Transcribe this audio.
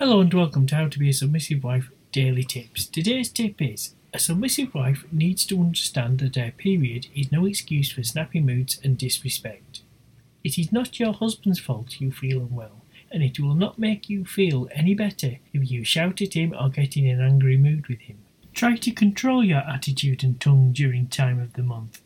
Hello and welcome to How to Be a Submissive Wife Daily Tips. Today's tip is a submissive wife needs to understand that her period is no excuse for snappy moods and disrespect. It is not your husband's fault you feel unwell, and it will not make you feel any better if you shout at him or get in an angry mood with him. Try to control your attitude and tongue during time of the month.